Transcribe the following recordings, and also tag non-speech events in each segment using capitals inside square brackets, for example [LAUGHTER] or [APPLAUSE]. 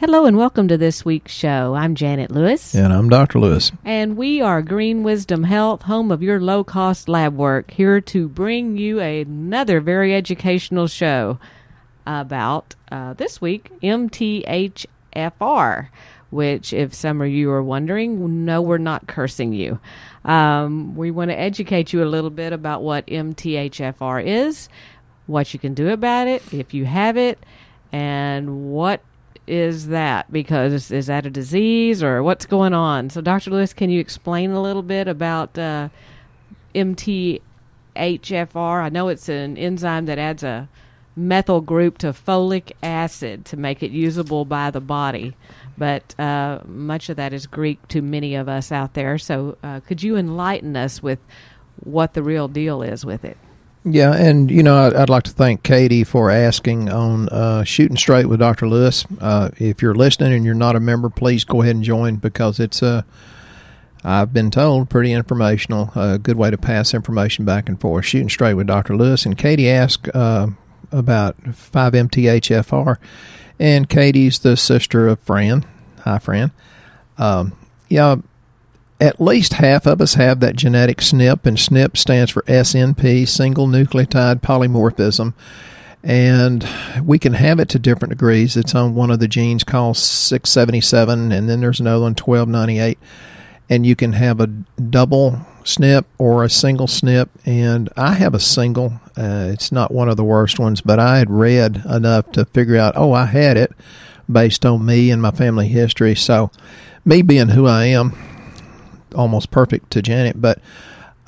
Hello and welcome to this week's show. I'm Janet Lewis. And I'm Dr. Lewis. And we are Green Wisdom Health, home of your low cost lab work, here to bring you another very educational show about uh, this week MTHFR, which, if some of you are wondering, no, we're not cursing you. Um, we want to educate you a little bit about what MTHFR is, what you can do about it if you have it, and what is that? Because is that a disease or what's going on? So, Dr. Lewis, can you explain a little bit about uh, MTHFR? I know it's an enzyme that adds a methyl group to folic acid to make it usable by the body. But uh, much of that is Greek to many of us out there. So, uh, could you enlighten us with what the real deal is with it? Yeah, and you know, I'd, like to thank Katie for asking on uh, shooting straight with Dr. Lewis. Uh, if you're listening and you're not a member, please go ahead and join because it's a. Uh, I've been told pretty informational, a good way to pass information back and forth. Shooting straight with Dr. Lewis and Katie asked uh, about 5-MTHFR, and Katie's the sister of Fran. Hi, Fran. Um, yeah, at least half of us have that genetic SNP, and SNP stands for SNP, single nucleotide polymorphism. And we can have it to different degrees. It's on one of the genes called 677, and then there's another one, 1298. And you can have a double SNP or a single SNP. And I have a single. Uh, it's not one of the worst ones, but I had read enough to figure out, oh, I had it based on me and my family history. So, me being who I am, almost perfect to Janet, but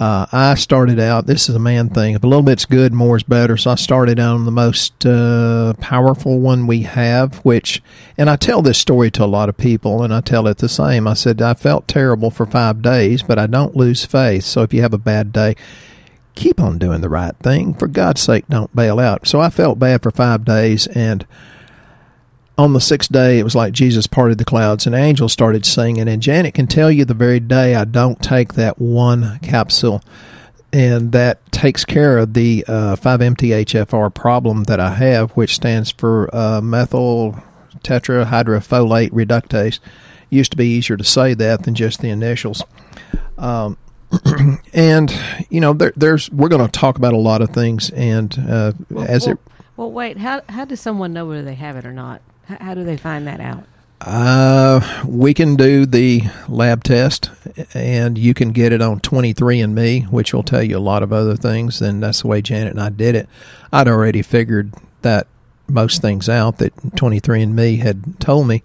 uh, I started out. This is a man thing. If a little bit's good, more is better. So I started out on the most uh, powerful one we have. Which, and I tell this story to a lot of people, and I tell it the same. I said I felt terrible for five days, but I don't lose faith. So if you have a bad day, keep on doing the right thing. For God's sake, don't bail out. So I felt bad for five days, and on the sixth day, it was like Jesus parted the clouds and angels started singing. And Janet can tell you the very day I don't take that one capsule, and that takes care of the uh, 5-MTHFR problem that I have, which stands for uh, methyl tetrahydrofolate reductase. Used to be easier to say that than just the initials. Um, [CLEARS THROAT] and you know, there, there's we're going to talk about a lot of things, and uh, well, as well, it. Well, wait. How how does someone know whether they have it or not? How do they find that out? Uh, we can do the lab test, and you can get it on 23andMe, which will tell you a lot of other things. And that's the way Janet and I did it. I'd already figured that most things out that 23andMe had told me.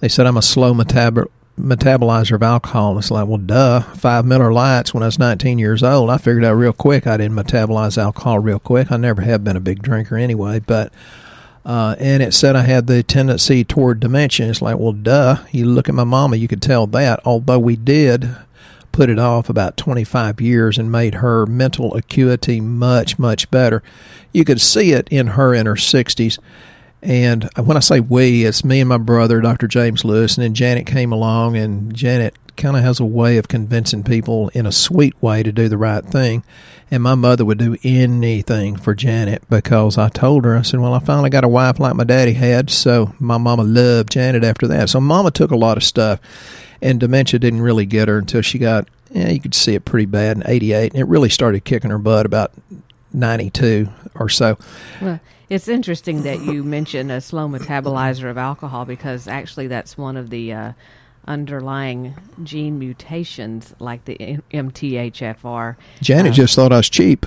They said I'm a slow metab- metabolizer of alcohol. And it's like, well, duh. Five Miller Lites when I was 19 years old. I figured out real quick I didn't metabolize alcohol real quick. I never have been a big drinker anyway, but uh, and it said I had the tendency toward dementia. It's like, well, duh. You look at my mama, you could tell that. Although we did put it off about 25 years and made her mental acuity much, much better. You could see it in her in her 60s. And when I say we, it's me and my brother, Dr. James Lewis, and then Janet came along, and Janet kind of has a way of convincing people in a sweet way to do the right thing. And my mother would do anything for Janet because I told her, I said, Well, I finally got a wife like my daddy had. So my mama loved Janet after that. So mama took a lot of stuff. And dementia didn't really get her until she got, yeah, you could see it pretty bad in 88. And it really started kicking her butt about 92 or so. Well, it's interesting that you mention a slow metabolizer of alcohol because actually that's one of the. Uh, underlying gene mutations like the MTHFR. Janet uh, just thought I was cheap.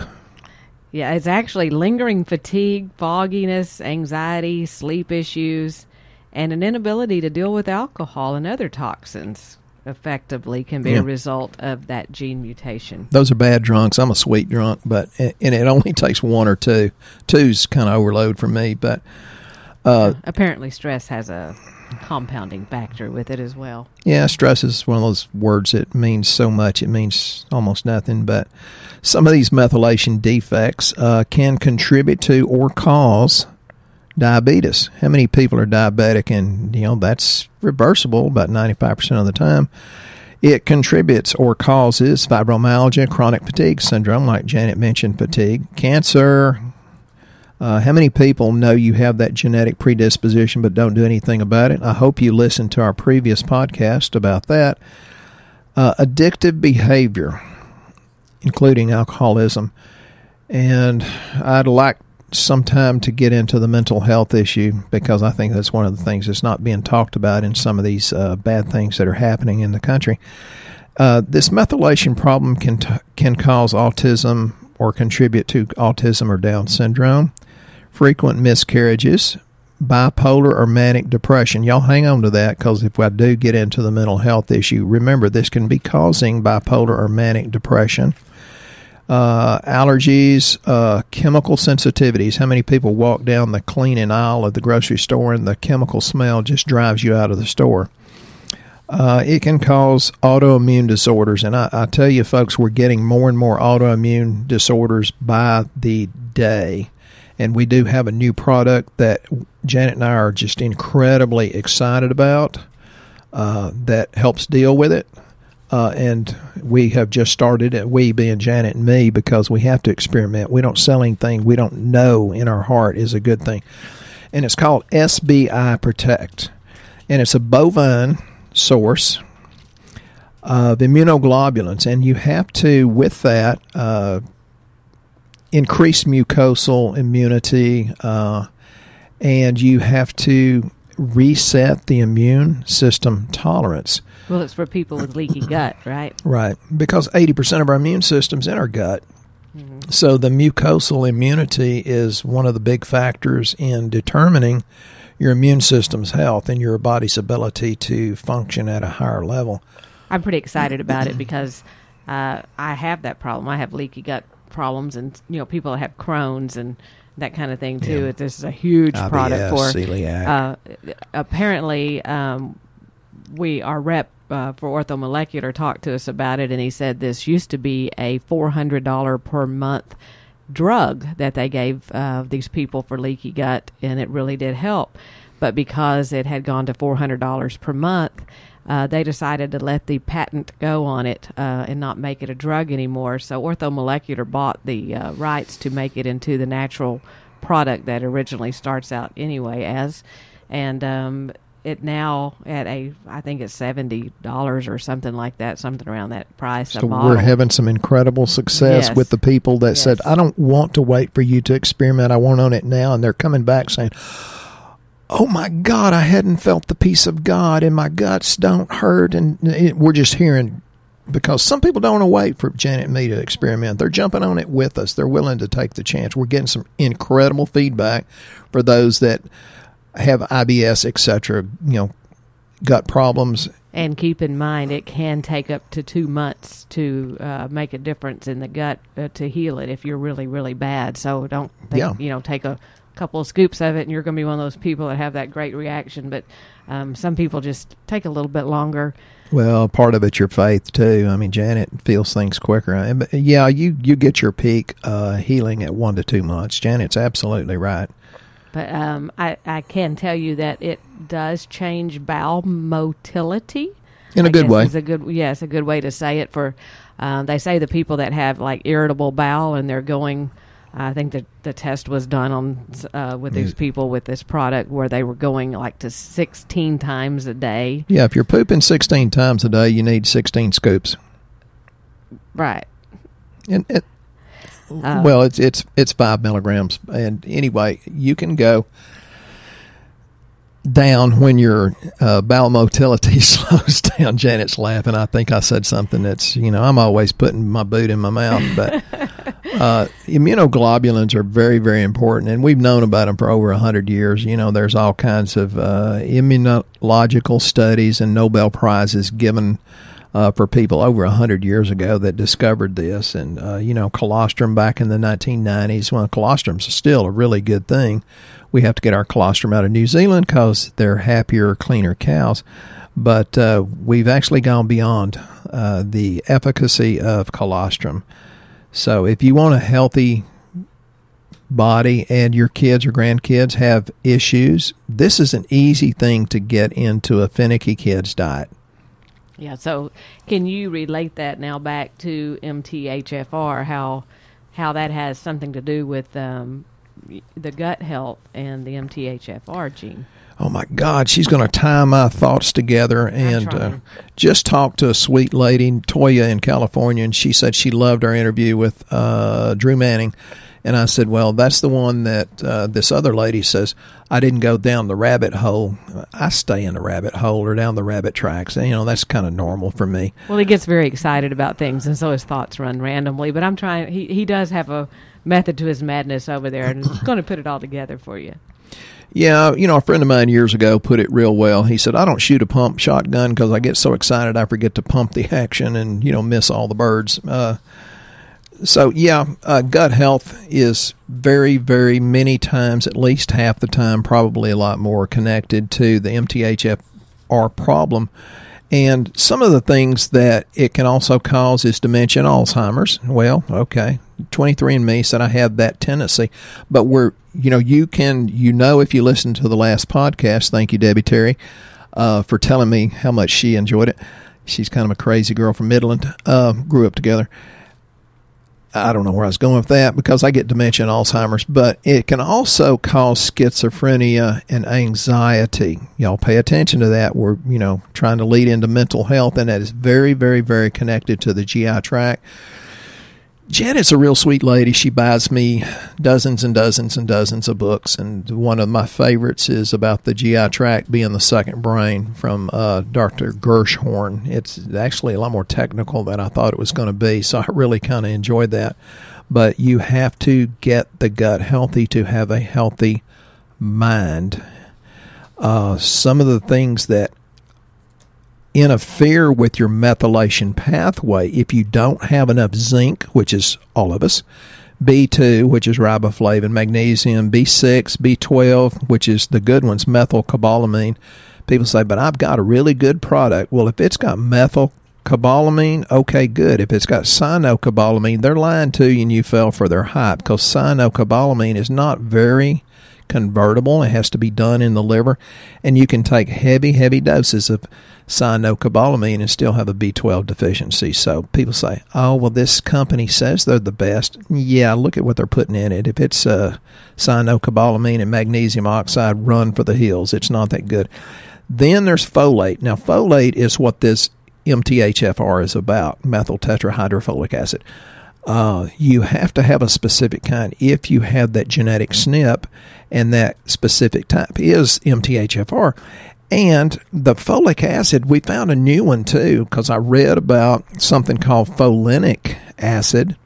Yeah, it's actually lingering fatigue, fogginess, anxiety, sleep issues, and an inability to deal with alcohol and other toxins effectively can be yeah. a result of that gene mutation. Those are bad drunks. I'm a sweet drunk, but and it only takes one or two. Two's kind of overload for me, but uh, apparently stress has a compounding factor with it as well. Yeah, stress is one of those words that means so much, it means almost nothing. But some of these methylation defects uh, can contribute to or cause diabetes. How many people are diabetic? And, you know, that's reversible about 95% of the time. It contributes or causes fibromyalgia, chronic fatigue syndrome, like Janet mentioned, fatigue, cancer, Uh, how many people know you have that genetic predisposition but don't do anything about it? I hope you listened to our previous podcast about that. Uh, addictive behavior, including alcoholism. And I'd like some time to get into the mental health issue because I think that's one of the things that's not being talked about in some of these uh, bad things that are happening in the country. Uh, this methylation problem can t- can cause autism or contribute to autism or Down syndrome, frequent miscarriages, bipolar or manic depression. Y'all hang on to that because if I do get into the mental health issue, remember this can be causing bipolar or manic depression uh, allergies, uh, chemical sensitivities. How many people walk down the cleaning aisle of the grocery store and the chemical smell just drives you out of the store? Uh, it can cause autoimmune disorders. And I, I, tell you, folks, we're getting more and more autoimmune disorders by the day. And we do have a new product that Janet and I are just incredibly excited about uh, that helps deal with it. Uh, and we have just started we being Janet and me, because we have to experiment. We don't sell anything we don't know in our heart is a good thing. And it's called SBI Protect. And it's a bovine source of immunoglobulins. And you have to, with that, uh, increase mucosal immunity. Uh, and you have to reset the immune system tolerance. Well, it's for people with leaky [COUGHS] gut, right? Right, because 80% of our immune system's in our gut. Mm-hmm. So the mucosal immunity is one of the big factors in determining your immune system's health and your body's ability to function at a higher level. I'm pretty excited about it [COUGHS] because uh, I have that problem. I have leaky gut problems, and you know, people have Crohn's and that kind of thing too. Yeah. This is a huge IBS, product for celiac. Uh, apparently, um, we our rep uh, for orthomolecular talked to us about it, and he said this used to be a four hundred dollar per month drug that they gave uh, these people for leaky gut, and it really did help. But because it had gone to four hundred dollars per month, uh, they decided to let the patent go on it uh, and not make it a drug anymore. So Orthomolecular bought the uh, rights to make it into the natural product that originally starts out anyway as, and um, it now at a I think it's seventy dollars or something like that, something around that price. So we're having some incredible success yes. with the people that yes. said, "I don't want to wait for you to experiment. I want on it now," and they're coming back saying oh my God, I hadn't felt the peace of God and my guts don't hurt. And it, we're just hearing because some people don't want to wait for Janet and me to experiment. They're jumping on it with us. They're willing to take the chance. We're getting some incredible feedback for those that have IBS, etc. You know, gut problems. And keep in mind, it can take up to two months to uh, make a difference in the gut uh, to heal it if you're really, really bad. So don't, think, yeah. you know, take a couple of scoops of it, and you're going to be one of those people that have that great reaction. But um, some people just take a little bit longer. Well, part of it's your faith too. I mean, Janet feels things quicker. And yeah, you you get your peak uh, healing at one to two months. Janet's absolutely right. But um, I I can tell you that it does change bowel motility. In a I good way. It's a good yeah, it's a good way to say it. For uh, they say the people that have like irritable bowel and they're going I think that the test was done on uh, with these people with this product where they were going like to 16 times a day. Yeah, if you're pooping 16 times a day, you need 16 scoops. Right. And it, uh, well, it's it's it's five milligrams, and anyway, you can go down when your uh, bowel motility [LAUGHS] slows down. Janet's laughing. I think I said something that's, you know, I'm always putting my boot in my mouth, but [LAUGHS] uh, immunoglobulins are very, very important, and we've known about them for over a hundred years. You know, there's all kinds of uh, immunological studies and Nobel prizes given. Uh, for people over a hundred years ago that discovered this, and uh, you know, colostrum back in the 1990s. Well, colostrum's still a really good thing we have to get our colostrum out of New Zealand because they're happier, cleaner cows. But uh, we've actually gone beyond uh, the efficacy of colostrum. So if you want a healthy body and your kids or grandkids have issues, this is an easy thing to get into a finicky kid's diet. Yeah, so can you relate that now back to MTHFR, how how that has something to do with um, the gut health and the MTHFR gene. Oh my God, she's going to tie my thoughts together and uh, just talk to a sweet lady, Toya in California, and she said she loved our interview with uh, Drew Manning. And I said, Well, that's the one that uh, this other lady says, I didn't go down the rabbit hole. I stay in the rabbit hole or down the rabbit tracks. And, you know, that's kind of normal for me. Well, he gets very excited about things, and so his thoughts run randomly. But I'm trying, he, he does have a method to his madness over there, and he's going to put it all together for you. Yeah, you know, a friend of mine years ago put it real well. He said, I don't shoot a pump shotgun because I get so excited I forget to pump the [LAUGHS] action and, you know, miss all the birds. Uh, so, yeah, uh, gut health is very, very many times, at least half the time, probably a lot more connected to the MTHFR problem. And some of the things that it can also cause is dementia Alzheimer's. Well, okay, 23andMe said I have that tendency, but we're, you know, you can, you know, if you listen to the last podcast, thank you, Debbie Terry, uh, for telling me how much she enjoyed it. She's kind of a crazy girl from Midland, uh, grew up together. I don't know where I was going with that because I get dementia and Alzheimer's, but it can also cause schizophrenia and anxiety. Y'all pay attention to that. We're, you know, trying to lead into mental health, and that is very, very, very connected to the GI tract. Janet's a real sweet lady. She buys me dozens and dozens and dozens of books, and one of my favorites is about the GI tract being the second brain from uh, Dr. Gershon. It's actually a lot more technical than I thought it was going to be, so I really kind of enjoyed that. But you have to get the gut healthy to have a healthy mind. Uh, some of the things that interfere with your methylation pathway if you don't have enough zinc, which is all of us, B2, which is riboflavin, magnesium, B6, B12, which is the good ones, methylcobalamin. People say, but I've got a really good product. Well, if it's got methylcobalamin, okay, good. If it's got cyanocobalamin, they're lying to you and you fell for their hype because cyanocobalamin is not very convertible. It has to be done in the liver, and you can take heavy, heavy doses of cyanocobalamin and still have a B12 deficiency. So people say, "Oh, well, this company says they're the best." Yeah, look at what they're putting in it. If it's uh, cyanocobalamin and magnesium oxide, run for the hills. It's not that good. Then there's folate. Now, folate is what this MTHFR is about, methyl tetrahydrofolic acid. Uh, you have to have a specific kind if you have that genetic SNP, and that specific type is MTHFR. And the folic acid, we found a new one too, because I read about something called folinic acid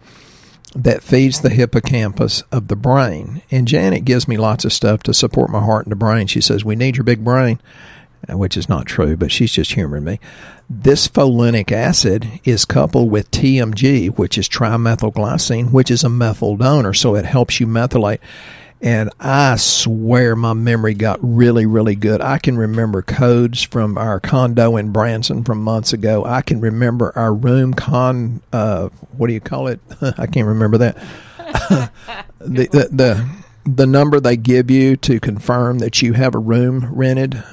that feeds the hippocampus of the brain. And Janet gives me lots of stuff to support my heart and the brain. She says, We need your big brain, uh, which is not true, but she's just humoring me. This folinic acid is coupled with TMG, which is trimethylglycine, which is a methyl donor, so it helps you methylate. And I swear my memory got really, really good. I can remember codes from our condo in Branson from months ago. I can remember our room con, uh, what do you call it? [LAUGHS] I can't remember that. [LAUGHS] the, the, the, the number they give you to confirm that you have a room rented.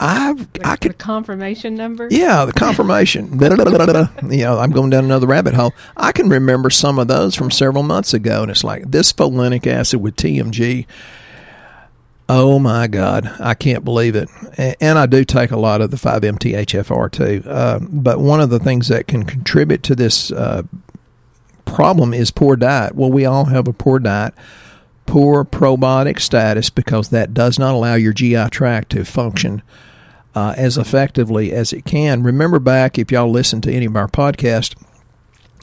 I've I could confirmation number. Yeah, the confirmation. [LAUGHS] you know, I'm going down another rabbit hole. I can remember some of those from several months ago, and it's like this folinic acid with TMG. Oh my God, I can't believe it. And I do take a lot of the 5-MTHFR too. Uh, but one of the things that can contribute to this uh, problem is poor diet. Well, we all have a poor diet poor probiotic status because that does not allow your GI tract to function uh, as effectively as it can. Remember back, if y'all listen to any of our podcasts,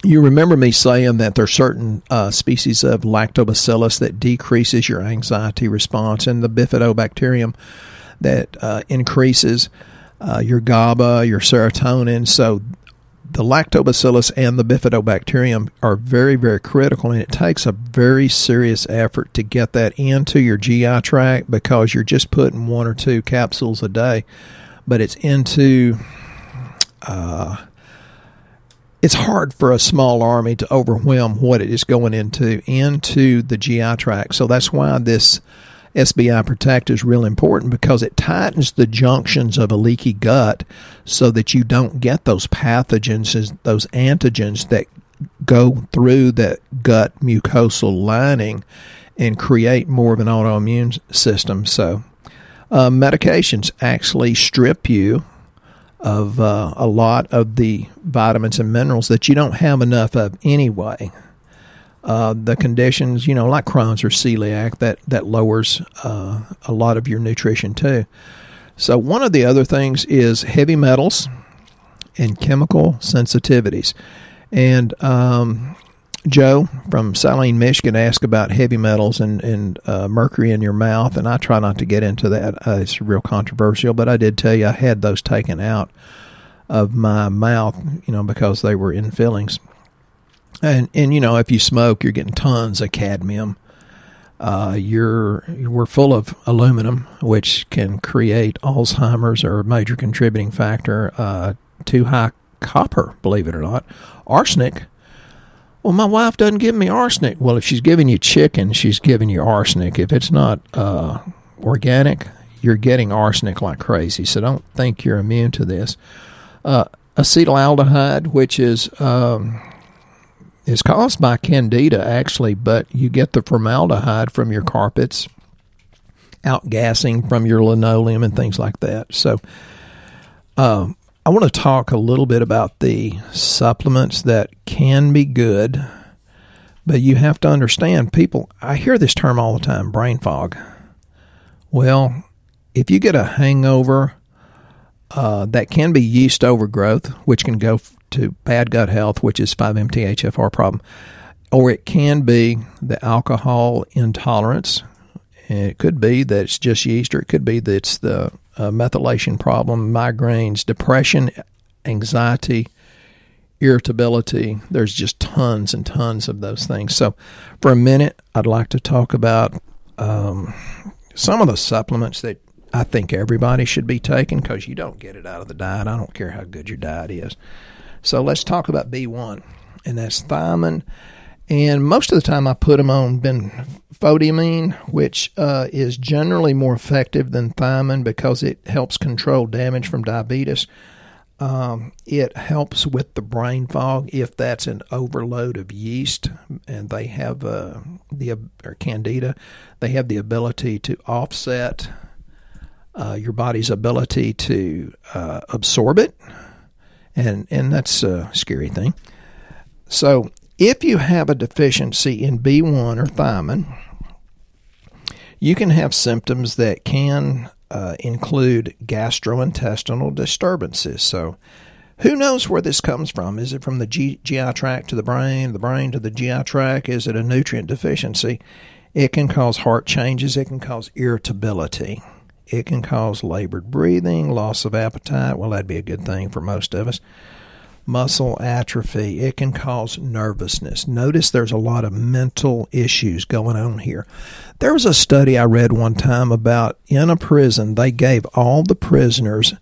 you remember me saying that there are certain uh, species of lactobacillus that decreases your anxiety response, and the bifidobacterium that uh, increases uh, your GABA, your serotonin. So the lactobacillus and the bifidobacterium are very, very critical, and it takes a very serious effort to get that into your GI tract because you're just putting one or two capsules a day but it's into. Uh, it's hard for a small army to overwhelm what it is going into into the GI tract. So that's why this SBI Protect is real important because it tightens the junctions of a leaky gut so that you don't get those pathogens, those antigens that go through that gut mucosal lining and create more of an autoimmune system. So, uh, medications actually strip you of uh, a lot of the vitamins and minerals that you don't have enough of anyway. Uh, the conditions, you know, like Crohn's or celiac, that that lowers uh, a lot of your nutrition too. So one of the other things is heavy metals and chemical sensitivities. And um, Joe from Saline, Michigan asked about heavy metals and, and uh, mercury in your mouth, and I try not to get into that. Uh, it's real controversial, but I did tell you I had those taken out of my mouth, you know, because they were in fillings. And and you know, if you smoke, you're getting tons of cadmium. Uh, you're we're full of aluminum, which can create Alzheimer's or a major contributing factor. Uh, too high copper, believe it or not. Arsenic well, my wife doesn't give me arsenic. Well, if she's giving you chicken, she's giving you arsenic. If it's not uh, organic, you're getting arsenic like crazy. So don't think you're immune to this. Uh, acetaldehyde, which is um, is caused by candida actually, but you get the formaldehyde from your carpets, outgassing from your linoleum and things like that. So. Um, I want to talk a little bit about the supplements that can be good, but you have to understand people. I hear this term all the time brain fog. Well, if you get a hangover, uh, that can be yeast overgrowth, which can go to bad gut health, which is 5-MTHFR problem, or it can be the alcohol intolerance. And It could be that it's just yeast, or it could be that it's the uh, methylation problem, migraines, depression, anxiety, irritability. There's just tons and tons of those things. So, for a minute, I'd like to talk about um, some of the supplements that I think everybody should be taking because you don't get it out of the diet. I don't care how good your diet is. So, let's talk about B1, and that's thiamine and most of the time, I put them on benfotiamine, which uh, is generally more effective than thiamine because it helps control damage from diabetes. Um, it helps with the brain fog if that's an overload of yeast, and they have uh, the or candida. They have the ability to offset uh, your body's ability to uh, absorb it, and and that's a scary thing. So if you have a deficiency in B1 or thiamine, you can have symptoms that can uh, include gastrointestinal disturbances. So, who knows where this comes from? Is it from the G- GI tract to the brain, the brain to the GI tract? Is it a nutrient deficiency? It can cause heart changes, it can cause irritability, it can cause labored breathing, loss of appetite. Well, that'd be a good thing for most of us muscle atrophy. It can cause nervousness. Notice there's a lot of mental issues going on here. There was a study I read one time about in a prison, they gave all the prisoners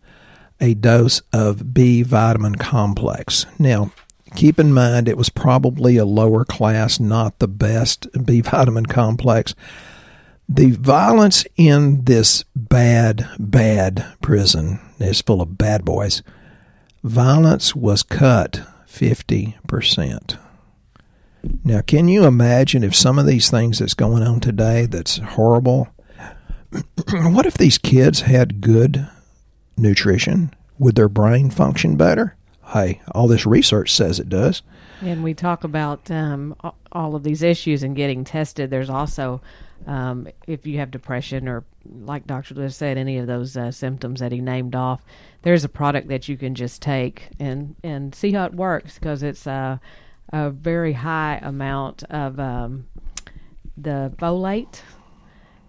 a dose of B vitamin complex. Now, keep in mind it was probably a lower class, not the best B vitamin complex. The violence in this bad, bad prison is full of bad boys violence was cut 50%. Now, can you imagine if some of these things that's going on today that's horrible? [CLEARS THROAT] what if these kids had good nutrition? Would their brain function better? Hey, all this research says it does. And we talk about um, all of these issues and getting tested. There's also, um, if you have depression or, like Dr. Lewis said, any of those uh, symptoms that he named off, there's a product that you can just take and, and see how it works because it's a, a very high amount of um, the folate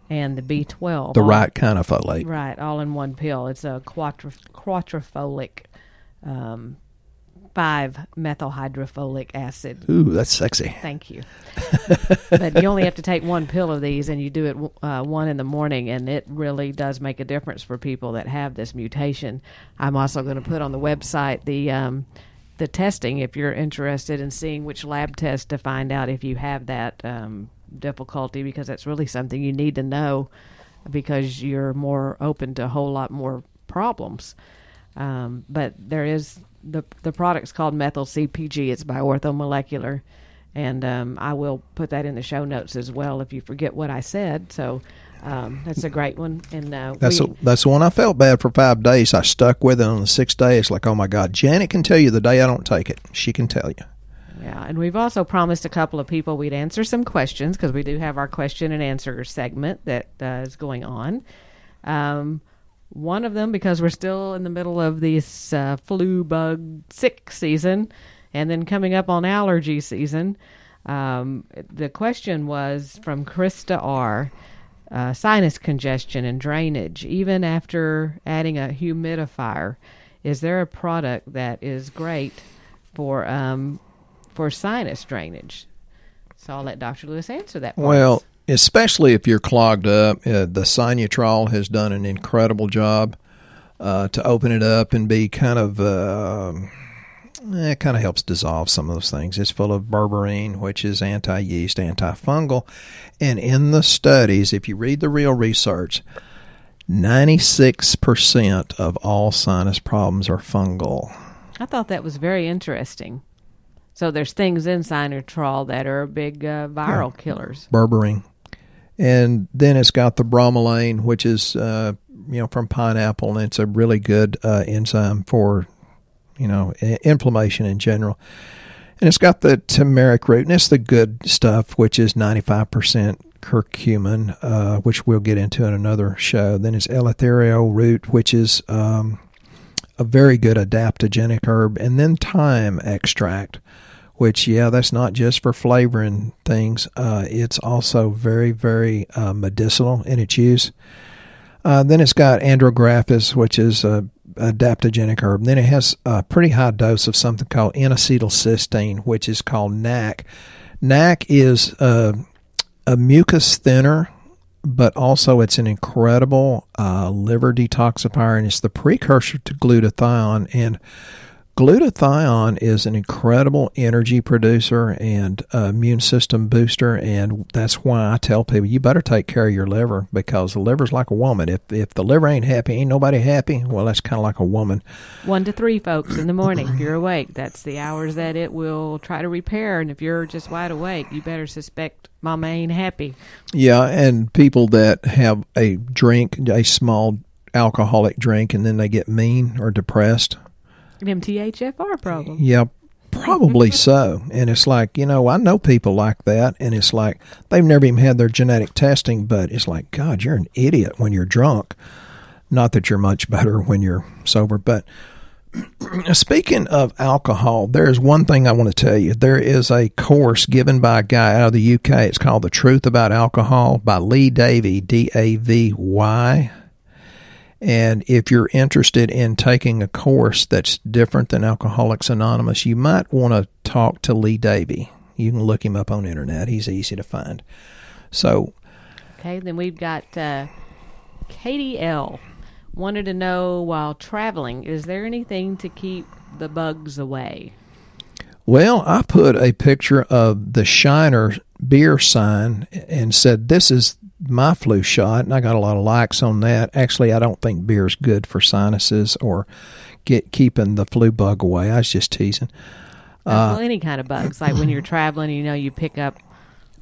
and the B12. The all, right kind of folate. Right, all in one pill. It's a quadrifolic um, 5 methyl hydrofolic acid. Ooh, that's sexy. Thank you. but you only have to take one pill of these, and you do it uh, one in the morning, and it really does make a difference for people that have this mutation. I'm also going to put on the website the um, the testing if you're interested in seeing which lab test to find out if you have that um, difficulty, because that's really something you need to know because you're more open to a whole lot more problems. Um, but there is the the product's called methyl CPG. It's by Orthomolecular, and um, I will put that in the show notes as well if you forget what I said. So um, that's a great one. And uh, That's we, the, that's the one I felt bad for five days. I stuck with it on the sixth day. It's like, oh my God, Janet can tell you the day I don't take it. She can tell you. Yeah, and we've also promised a couple of people we'd answer some questions because we do have our question and answer segment that uh, is going on. Um, one of them, because we're still in the middle of this uh, flu bug sick season, and then coming up on allergy season. Um, the question was from Krista R. Uh, sinus congestion and drainage, even after adding a humidifier. Is there a product that is great for um, for sinus drainage? So I'll let Dr. Lewis answer that. Well, us. Especially if you're clogged up, uh, the Sinutrol has done an incredible job uh, to open it up and be kind of. Uh, it kind of helps dissolve some of those things. It's full of berberine, which is anti yeast, antifungal. And in the studies, if you read the real research, 96% of all sinus problems are fungal. I thought that was very interesting. So there's things in Sinutrol that are big uh, viral killers. berberine. And then it's got the bromelain, which is uh, you know from pineapple, and it's a really good uh, enzyme for you know inflammation in general. And it's got the turmeric root, and it's the good stuff, which is ninety five percent curcumin, uh, which we'll get into in another show. Then it's eleuthero root, which is um, a very good adaptogenic herb, and then thyme extract, which yeah, that's not just for flavoring things. Uh, it's also very very uh, medicinal in its use. Uh, then it's got andrographis, which is a adaptogenic herb. Then it has a pretty high dose of something called N-acetylcysteine, which is called NAC. NAC is uh, a mucus thinner, but also it's an incredible uh, liver detoxifier, and it's the precursor to glutathione. And glutathione is an incredible energy producer and uh, immune system booster, and that's why I tell people you better take care of your liver because the liver's like a woman. If if the liver ain't happy, ain't nobody happy. Well, that's kind of like a woman. One to three, folks, in the morning. If you're awake, that's the hours that it will try to repair. And if you're just wide awake, you better suspect Mama ain't happy. Yeah, and people that have a drink, a small alcoholic drink, and then they get mean or depressed. An MTHFR problem. Yeah, probably [LAUGHS] so. And it's like, you know, I know people like that, and it's like they've never even had their genetic testing, but it's like, God, you're an idiot when you're drunk. Not that you're much better when you're sober, but [CLEARS THROAT] speaking of alcohol, there's one thing I want to tell you. There is a course given by a guy out of the UK. It's called The Truth About Alcohol by Lee Davy, D A V Y. And if you're interested in taking a course that's different than Alcoholics Anonymous, you might want to talk to Lee Davy. You can look him up on internet. He's easy to find. So, Okay, then we've got uh, Katie L. Wanted to know while traveling, is there anything to keep the bugs away? well, I put a picture of the Shiner beer sign and said, This is my flu shot. And I got a lot of likes on that. Actually, I don't think beer's good for sinuses or get keeping the flu bug away. I was just teasing. Uh, well, any kind of bugs, like when you're [LAUGHS] traveling, you know, you pick up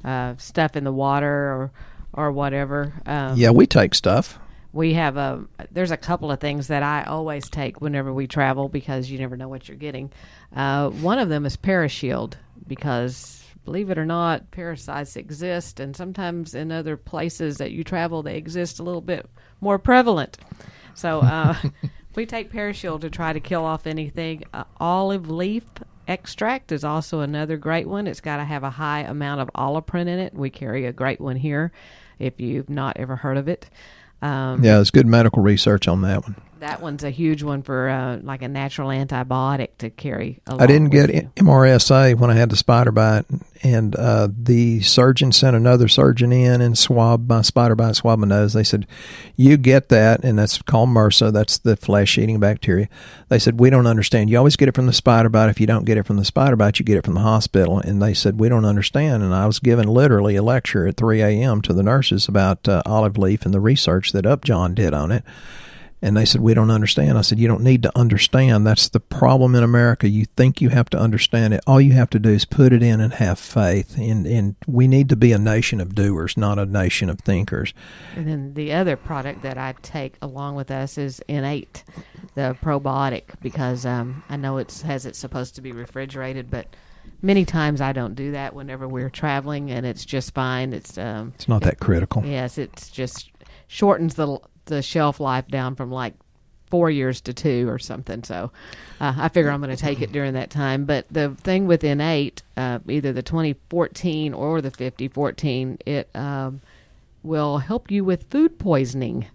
uh, stuff in the water or or whatever. Um, Yeah, we take stuff. we have a there's a couple of things that I always take whenever we travel because you never know what you're getting. Uh, one of them is Parashield because believe it or not, parasites exist, and sometimes in other places that you travel, they exist a little bit more prevalent. So uh, [LAUGHS] we take Parashield to try to kill off anything. Uh, olive leaf extract is also another great one. It's got to have a high amount of oliprin in it. We carry a great one here if you've not ever heard of it. Um, Yeah, there's good medical research on that one. That one's a huge one for uh, like a natural antibiotic to carry. I didn't get you. MRSA when I had the spider bite, and uh, the surgeon sent another surgeon in and swabbed my spider bite, swabbed my nose. They said, "You get that, and that's called MRSA. That's the flesh-eating bacteria." They said, "We don't understand. You always get it from the spider bite. If you don't get it from the spider bite, you get it from the hospital." And they said, "We don't understand." And I was given literally a lecture at 3 a.m. to the nurses about uh, olive leaf and the research that Upjohn did on it. And they said, We don't understand. I said, You don't need to understand. That's the problem in America. You think you have to understand it. All you have to do is put it in and have faith. And, and we need to be a nation of doers, not a nation of thinkers. And then the other product that I take along with us is Innate, the probiotic, because um, I know it says it's supposed to be refrigerated, but many times I don't do that whenever we're traveling, and it's just fine. It's um, It's not that critical. Yes, it's just shortens the the shelf life down from like four years to two or something. So uh, I figure I'm going to take it during that time. But the thing with Innate, uh, either the 2014 or the 5014, it um, will help you with food poisoning.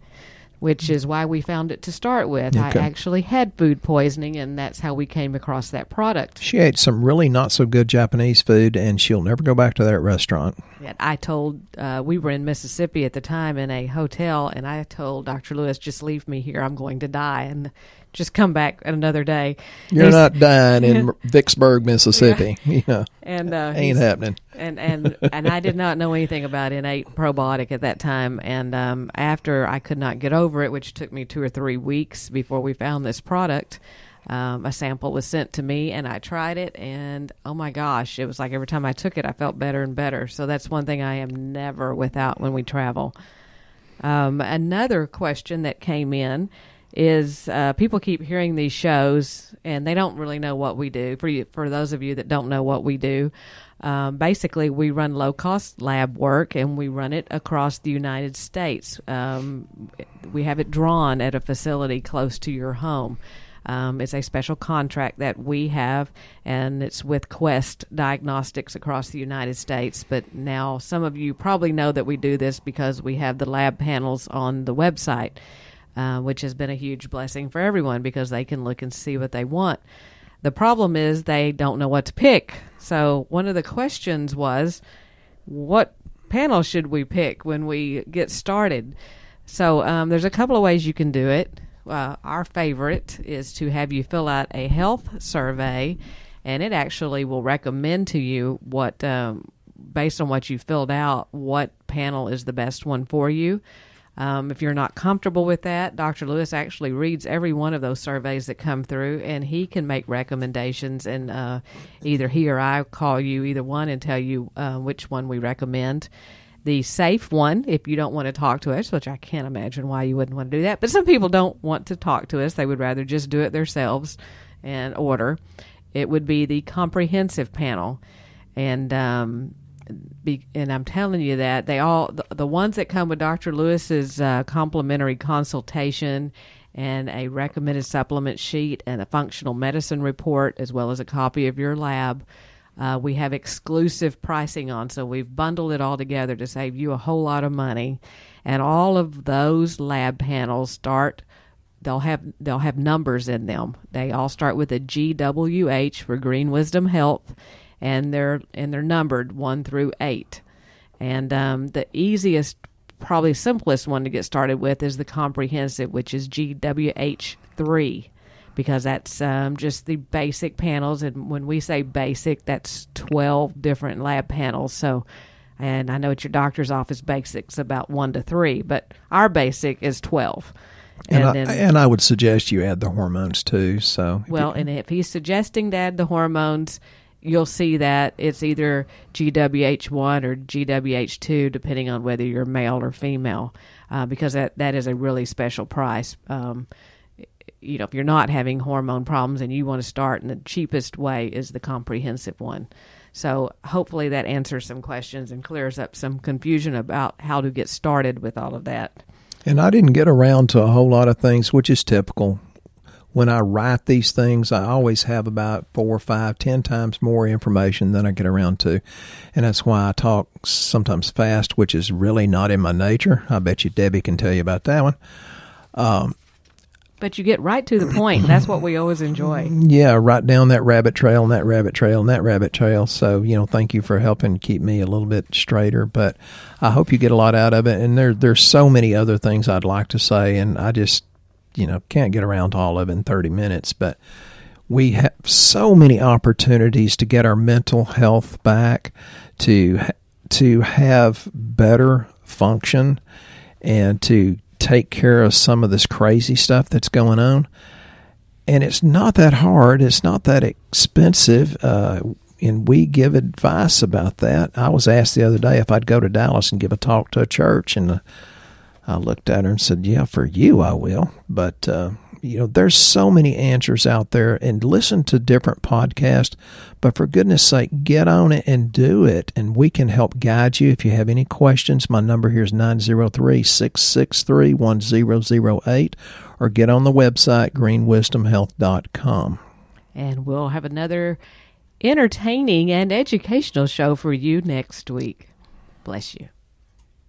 Which is why we found it to start with. Okay. I actually had food poisoning, and that's how we came across that product. She ate some really not so good Japanese food, and she'll never go back to that restaurant. And I told uh, we were in Mississippi at the time in a hotel, and I told Dr. Lewis, "Just leave me here. I'm going to die, and just come back another day." You're not dying in [LAUGHS] Vicksburg, Mississippi. You [LAUGHS] know, and uh, ain't happening. and and and I did not know anything about innate probiotic at that time. And um, after I could not get over it, which took me two or three weeks before we found this product, um, a sample was sent to me, and I tried it, and oh my gosh, it was like every time I took it, I felt better and better. So that's one thing I am never without when we travel. Um, another question that came in is uh, people keep hearing these shows and they don't really know what we do. For you, for those of you that don't know what we do, um, basically we run low cost lab work and we run it across the United States. Um, we have it drawn at a facility close to your home. Um, it's a special contract that we have, and it's with Quest Diagnostics across the United States. But now, some of you probably know that we do this because we have the lab panels on the website, uh, which has been a huge blessing for everyone because they can look and see what they want. The problem is they don't know what to pick. So, one of the questions was, what panel should we pick when we get started? So, um, there's a couple of ways you can do it. Uh, our favorite is to have you fill out a health survey, and it actually will recommend to you what, um, based on what you filled out, what panel is the best one for you. Um, if you're not comfortable with that, Dr. Lewis actually reads every one of those surveys that come through, and he can make recommendations. And uh, either he or I call you, either one, and tell you uh, which one we recommend. The safe one, if you don't want to talk to us, which I can't imagine why you wouldn't want to do that, but some people don't want to talk to us; they would rather just do it themselves and order. It would be the comprehensive panel, and um, be, and I'm telling you that they all the, the ones that come with Dr. Lewis's uh, complimentary consultation and a recommended supplement sheet and a functional medicine report as well as a copy of your lab. Uh, we have exclusive pricing on, so we've bundled it all together to save you a whole lot of money. And all of those lab panels start they'll have they'll have numbers in them. They all start with a GWH for Green Wisdom Health, and they're and they're numbered one through eight. And um, the easiest, probably simplest one to get started with is the comprehensive, which is GWH three, because that's um, just the basic panels. And when we say basic, that's twelve different lab panels. So. And I know at your doctor's office, basic's about one to three, but our basic is twelve. And, I, and I would suggest you add the hormones too. So well, and if he's suggesting to add the hormones, you'll see that it's either GWH1 or GWH2, depending on whether you're male or female, uh, because that, that is a really special price. Um, you know, if you're not having hormone problems and you want to start, and the cheapest way is the comprehensive one. So hopefully that answers some questions and clears up some confusion about how to get started with all of that. And I didn't get around to a whole lot of things, which is typical. When I write these things, I always have about four, or five, ten times more information than I get around to. And that's why I talk sometimes fast, which is really not in my nature. I bet you Debbie can tell you about that one. Um, but you get right to the point. That's what we always enjoy. [CLEARS THROAT] Yeah, right down that rabbit trail and that rabbit trail and that rabbit trail. So, you know, thank you for helping keep me a little bit straighter. But I hope you get a lot out of it. And there there's so many other things I'd like to say, and I just, you know, can't get around to all of in 30 minutes. But we have so many opportunities to get our mental health back, to to have better function, and to take care of some of this crazy stuff that's going on. And it's not that hard. It's not that expensive. Uh, and we give advice about that. I was asked the other day if I'd go to Dallas and give a talk to a church, and uh, I looked at her and said, "Yeah, for you, I will." But uh, you know, there's so many answers out there, and listen to different podcasts. But for goodness sake, get on it and do it, and we can help guide you. If you have any questions, my number here is 903-663-1008, or get on the website greenwisdomhealth.com. And we'll have another entertaining and educational show for you next week. Bless you.